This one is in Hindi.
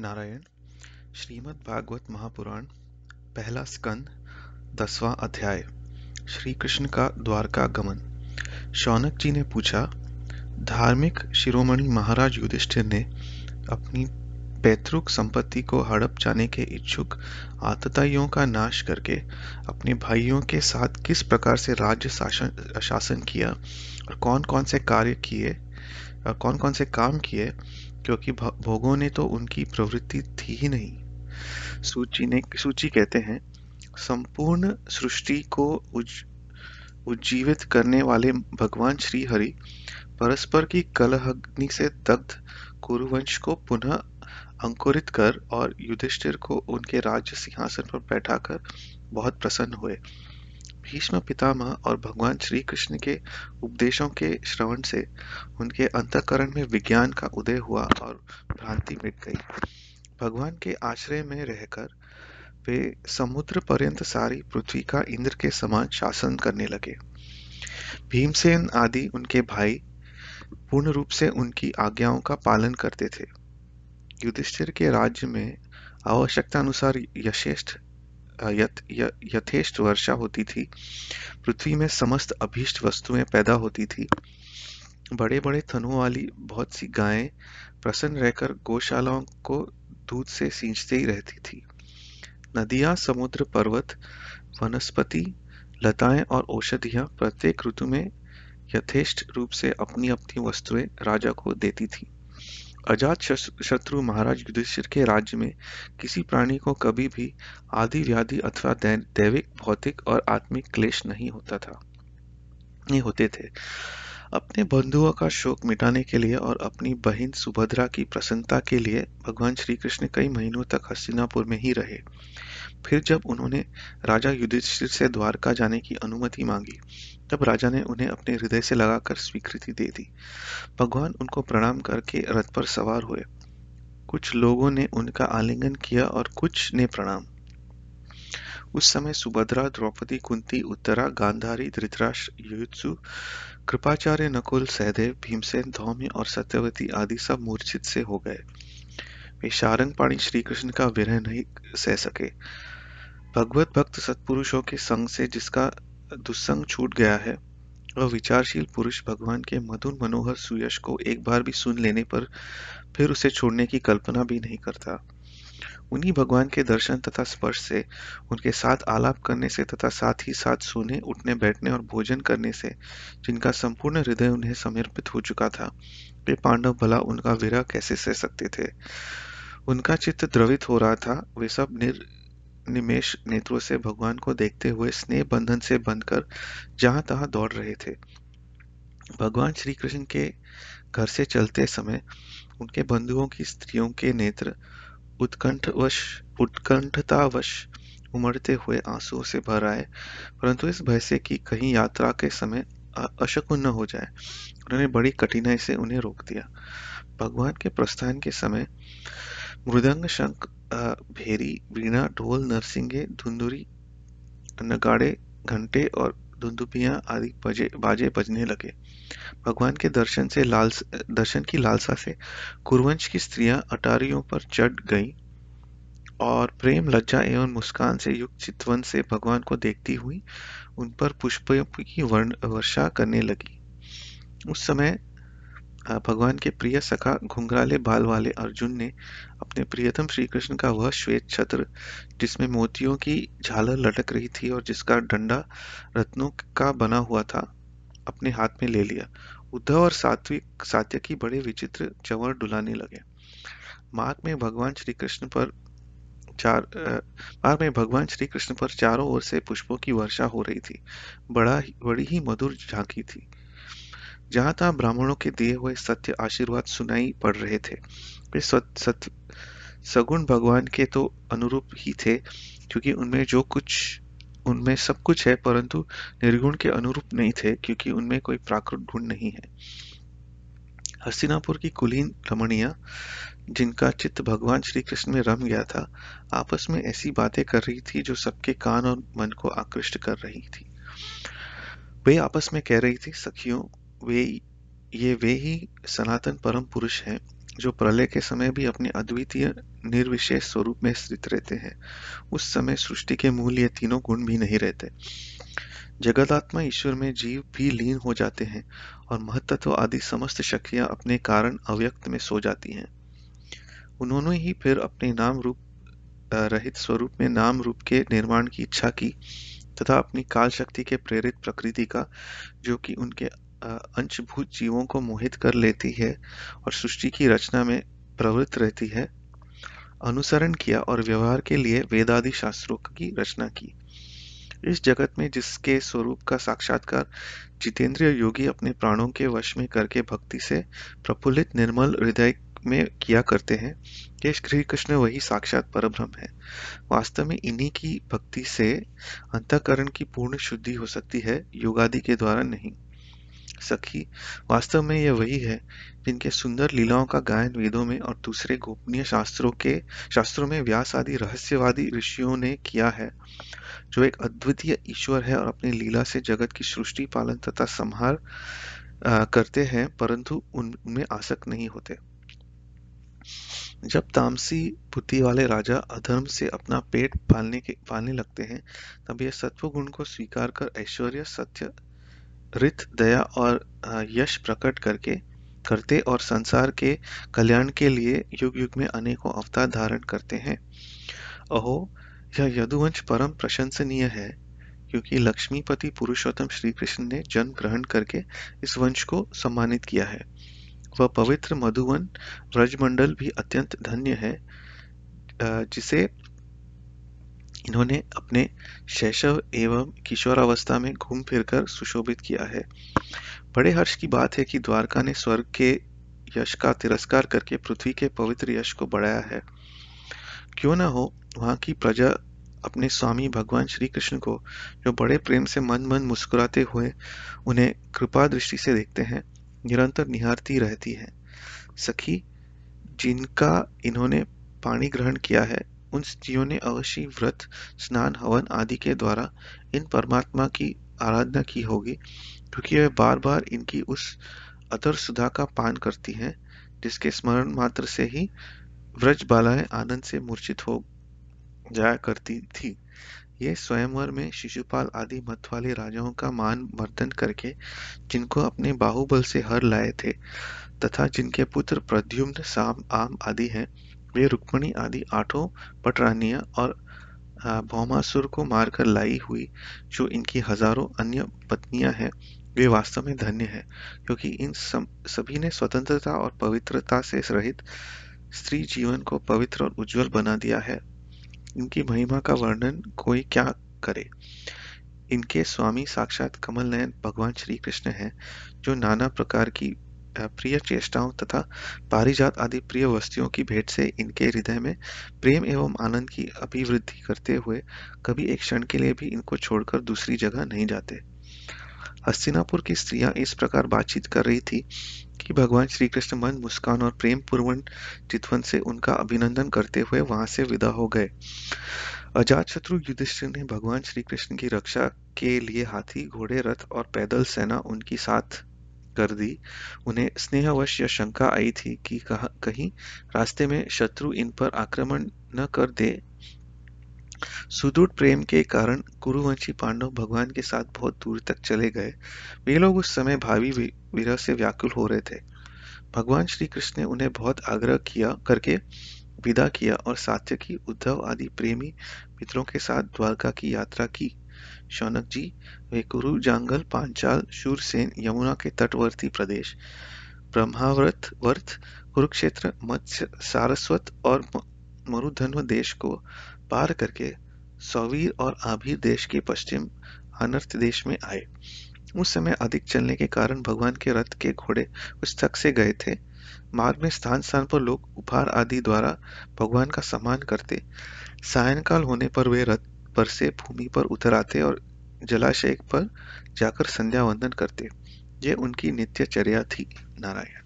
नारायण, श्रीमद् भागवत महापुराण, पहला स्कंद, दसवां अध्याय श्री कृष्ण का द्वारका गमन। शौनक जी ने पूछा, धार्मिक शिरोमणि महाराज युधिष्ठिर ने अपनी पैतृक संपत्ति को हड़प जाने के इच्छुक आतताइयों का नाश करके अपने भाइयों के साथ किस प्रकार से राज्य शासन शासन किया और कौन कौन से कार्य किए और कौन कौन से काम किए क्योंकि भोगों ने तो उनकी प्रवृत्ति थी ही नहीं। सूची ने सूची कहते हैं संपूर्ण सृष्टि को उज, उज्जीवित करने वाले भगवान श्री हरि परस्पर की कलहग्नि से दग्ध कुरुवंश को पुनः अंकुरित कर और युधिष्ठिर को उनके राज्य सिंहासन पर बैठाकर बहुत प्रसन्न हुए। भीष्म पितामह और भगवान श्री कृष्ण के उपदेशों के श्रवण से उनके अंतकरण में विज्ञान का उदय हुआ और भ्रांति मिट गई। भगवान के आश्रय में रहकर वे समुद्र पर्यंत सारी पृथ्वी का इंद्र के समान शासन करने लगे। भीमसेन आदि उनके भाई पूर्ण रूप से उनकी आज्ञाओं का पालन करते थे। युधिष्ठिर के राज्य में आवश्यकता अनुसार यशेष्ठ यथ, यथेष्ट वर्षा होती थी। पृथ्वी में समस्त अभीष्ट वस्तुएँ पैदा होती थी। बड़े बड़े थनों वाली बहुत सी गायें प्रसन्न रहकर गौशालाओं को दूध से सींचते ही रहती थी। नदियाँ समुद्र पर्वत वनस्पति लताएँ और औषधियाँ प्रत्येक ऋतु में यथेष्ट रूप से अपनी अपनी वस्तुएँ राजा को देती थी। अजात शत्रु महाराज युधिष्ठिर के राज्य में किसी प्राणी को कभी भी आदि व्याधि अथवा दैविक, भौतिक और आत्मिक क्लेश नहीं होता था। नहीं होते थे। अपने बंधुओं का शोक मिटाने के लिए और अपनी बहन सुभद्रा की प्रसन्नता के लिए भगवान श्री कृष्ण कई महीनों तक हस्तिनापुर में ही रहे। फिर जब उन्होंने राजा युधिष्ठिर से द्वारका जाने की अनुमति मांगी, तब राजा ने उन्हें अपने हृदय से लगाकर स्वीकृति दे दी। भगवान उनको प्रणाम करके रथ पर सवार हुए। कुछ लोगों ने उनका आलिंगन किया और कुछ ने प्रणाम। उस समय सुभद्रा, द्रौपदी, कुंती, उत्तरा, गांधारी धृतराष्ट्र युत्सु कृपाचार्य, नकुल, सहदेव, भीमसेन, धौम्य और सत्यवती आदि सब मूर्छित से हो गए। वे शारंग पाणी श्री कृष्ण का विरह नहीं सह सके। भगवत भक्त सत्पुरुषों के संग से जिसका दुस्संग छूट गया है वह विचारशील पुरुष भगवान के मधुर मनोहर सुयश को एक बार भी सुन लेने पर फिर उसे छोड़ने की कल्पना भी नहीं करता। उन्हीं भगवान के दर्शन तथा स्पर्श से, उनके साथ आलाप करने से तथा साथ ही साथ सोने, उठने, बैठने और भोजन करने से, जिनका संपूर्ण हृदय उन्हें समर्पित हो चुका था, वे पांडव भला उनका विरह कैसे सह सकते थे? उनका चित्त द्रवित हो रहा था, वे सब निर निमेश नेत्रों से भगवान को देखते हुए स्नेह बंधन से बंधकर जहाँ तहां दौड़ रहे थे। भगवान श्री कृष्ण के घर से चलते समय उनके बंधुओं की स्त्रियों के नेत्र उत्कंठवश, उत्कंठतावश उमड़ते हुए आंसुओं से भर आए, परंतु इस भय से कि कहीं यात्रा के समय अशकुन न हो जाए, उन्होंने बड़ी कठिनाई से उन्हें रोक दिया। भगवान के प्रस्थान के समय मृदंग शंख भेरी, वीणा, ढोल, नरसिंगे, धुंधुरी, नगाड़े, घंटे और धुंदुपियाँ आदि बजे, बाजे बजने लगे। भगवान के दर्शन से लाल दर्शन की लालसा से कुरुवंश की स्त्रियाँ अटारियों पर चढ़ गईं और प्रेम, लज्जा एवं मुस्कान से युक्त चितवन से भगवान को देखती हुई उन पर पुष्पों की वर्षा करने लगी। उस समय भगवान के प्रिय सखा घुंघराले बाल वाले अर्जुन ने अपने प्रियतम श्री कृष्ण का वह श्वेत छत्र, जिसमें मोतियों की झालर लटक रही थी और जिसका डंडा रत्नों का बना हुआ था, अपने हाथ में ले लिया। उद्धव और सात्विक, सात्यकी बड़े विचित्र चवर डुलाने लगे। मार्ग में भगवान श्री कृष्ण पर चार मार्ग में भगवान श्री कृष्ण पर चारों ओर से पुष्पों की वर्षा हो रही थी। बड़ा बड़ी ही मधुर झांकी थी। जहाँ तहां ब्राह्मणों के दिए हुए सत्य आशीर्वाद सुनाई पड़ रहे थे। वे सत्य सगुण भगवान के तो अनुरूप ही थे, क्योंकि उनमें जो कुछ, उनमें सब कुछ है, परंतु निर्गुण के अनुरूप नहीं थे, क्योंकि उनमें कोई प्राकृत गुण नहीं है। हस्तिनापुर की कुलीन रमणिया, जिनका चित्त भगवान श्री कृष्ण में रम गया था, आपस में ऐसी बातें कर रही थी, जो सबके कान और मन को आकृष्ट कर रही थी। वे आपस में कह रही थी, सखियों वे, ये वे ही सनातन परम पुरुष हैं, जो प्रलय के समय भी अपने अद्वितीय निर्विशेष स्वरूप में स्थित रहते हैं। उस समय सृष्टि के मूल ये तीनों गुण भी नहीं रहते। जगदात्मा ईश्वर में जीव भी लीन हो जाते हैं और महत्त्व आदि समस्त शक्तियाँ अपने कारण अव्यक्त में सो जाती हैं। उन्होंने ही फिर अपने नाम रूप रहित स्वरूप में नाम रूप के निर्माण की इच्छा की तथा अपनी काल शक्ति के प्रेरित प्रकृति का, जो कि उनके अंशभूत जीवों को मोहित कर लेती है और सृष्टि की रचना में प्रवृत्त रहती है। अनुसरण किया और व्यवहार के लिए वेदादि शास्त्रों की रचना की। इस जगत में जिसके स्वरूप का साक्षात्कार जितेंद्रिय योगी अपने प्राणों के वश में करके भक्ति से प्रफुल्लित निर्मल हृदय में किया करते हैं, कि श्री कृष्ण वही साक्षात परब्रह्म है। वास्तव में इन्हीं की भक्ति से अंतकरण की पूर्ण शुद्धि हो सकती है, योगादि के द्वारा नहीं। सखी। वास्तव में यह वही है जिनके सुंदर लीलाओं का गायन वेदों में और दूसरे गोपनीय शास्त्रों के, शास्त्रों में व्यास आदि रहस्यवादी ऋषियों ने किया है। जो एक अद्वितीय ईश्वर है और अपनी लीला से जगत की सृष्टि, पालन तथा संहार करते हैं, परंतु उनमें आसक्त नहीं होते। जब तामसी बुद्धि वाले राजा अधर्म से अपना पेट पालने के, पालने लगते हैं, तब यह सत्व गुण को स्वीकार कर ऐश्वर्य, सत्य रित दया और यश प्रकट करके करते और संसार के कल्याण के लिए युग युग में अनेकों अवतार धारण करते हैं। अहो, यह यदुवंश परम प्रशंसनीय है, क्योंकि लक्ष्मीपति पुरुषोत्तम श्री कृष्ण ने जन्म ग्रहण करके इस वंश को सम्मानित किया है। वह पवित्र मधुवन व्रजमंडल भी अत्यंत धन्य है जिसे इन्होंने अपने शैशव एवं किशोरावस्था में घूम फिरकर सुशोभित किया है। बड़े हर्ष की बात है कि द्वारका ने स्वर्ग के यश का तिरस्कार करके पृथ्वी के पवित्र यश को बढ़ाया है। क्यों न हो वहाँ की प्रजा अपने स्वामी भगवान श्री कृष्ण को, जो बड़े प्रेम से मन मन मुस्कुराते हुए उन्हें कृपा दृष्टि से देखते हैं, निरंतर निहारती रहती है। सखी, जिनका इन्होंने पानी ग्रहण किया है उन स्त्रियों ने अवश्य व्रत, स्नान, हवन आदि के द्वारा इन परमात्मा की आराधना की होगी, क्योंकि वे बार बार इनकी उस अतर सुधा का पान करती हैं, जिसके स्मरण मात्र से ही व्रज बालाएँ आनंद से मूर्छित हो जाया करती थी। ये स्वयंवर में शिशुपाल आदि मत वाले राजाओं का मान मर्दन करके जिनको अपने बाहुबल से हर लाए थे, तथा जिनके पुत्र प्रद्युम्न, साम, आम आदि हैं वे रुक्मणी आदि आठों पटरानियाँ और भौमासुर को मारकर लाई हुई, जो इनकी हज़ारों अन्य पत्नियाँ हैं, वे वास्तव में धन्य है, क्योंकि इन सभी ने स्वतंत्रता और पवित्रता से रहित स्त्री जीवन को पवित्र और उज्जवल बना दिया है। इनकी महिमा का वर्णन कोई क्या करे? इनके स्वामी साक्षात कमल नयन भगवान श्री कृष्ण हैं, जो नाना प्रकार की प्रिय चेष्टाओं तथा पारिजात आदि प्रिय वस्तुओं की भेंट से इनके हृदय में प्रेम एवं आनंद की अभिवृद्धि करते हुए कभी एक क्षण के लिए भी इनको छोड़कर दूसरी जगह नहीं जाते। हस्तिनापुर की स्त्रियाँ इस प्रकार बातचीत कर रही थी कि भगवान श्री कृष्ण मन मुस्कान और प्रेम पूर्वण चितवन से उनका अभिनंदन करते हुए वहाँ से विदा हो गए। अजात शत्रु युधिष्ठिर ने भगवान श्री कृष्ण की रक्षा के लिए हाथी, घोड़े, रथ और पैदल सेना उनकी साथ कर दी। उन्हें स्नेहवश यह शंका आई थी कि कहीं रास्ते में शत्रु इन पर आक्रमण न कर दे। सुदृढ़ प्रेम के कारण कुरुवंशी पांडव भगवान के साथ बहुत दूर तक चले गए। वे लोग उस समय भावी विरह से व्याकुल हो रहे थे। भगवान श्री कृष्ण ने उन्हें बहुत आग्रह किया, करके विदा किया और सात्यकी उद्धव आदि प्रेमी मित्रों के साथ द्वारका की यात्रा की शौनक जी वे कुरु जांगल, पांचाल, शूरसेन, यमुना के तटवर्ती प्रदेश, ब्रह्मावर्त वर्त कुरुक्षेत्र, मत्स्य, सारस्वत और मरुधन्व देश को पार करके सौवीर और आभीर देश के पश्चिम अनर्थ देश में आए। उस समय अधिक चलने के कारण भगवान के रथ के घोड़े उस तक से गए थे। मार्ग में स्थान स्थान पर लोग उपहार आदि द्वारा भगवान का सम्मान करते। सायंकाल होने पर वे रथ पर से भूमि पर उतर आते और जलाशय पर जाकर संध्या वंदन करते। ये उनकी नित्यचर्या थी, नारायण।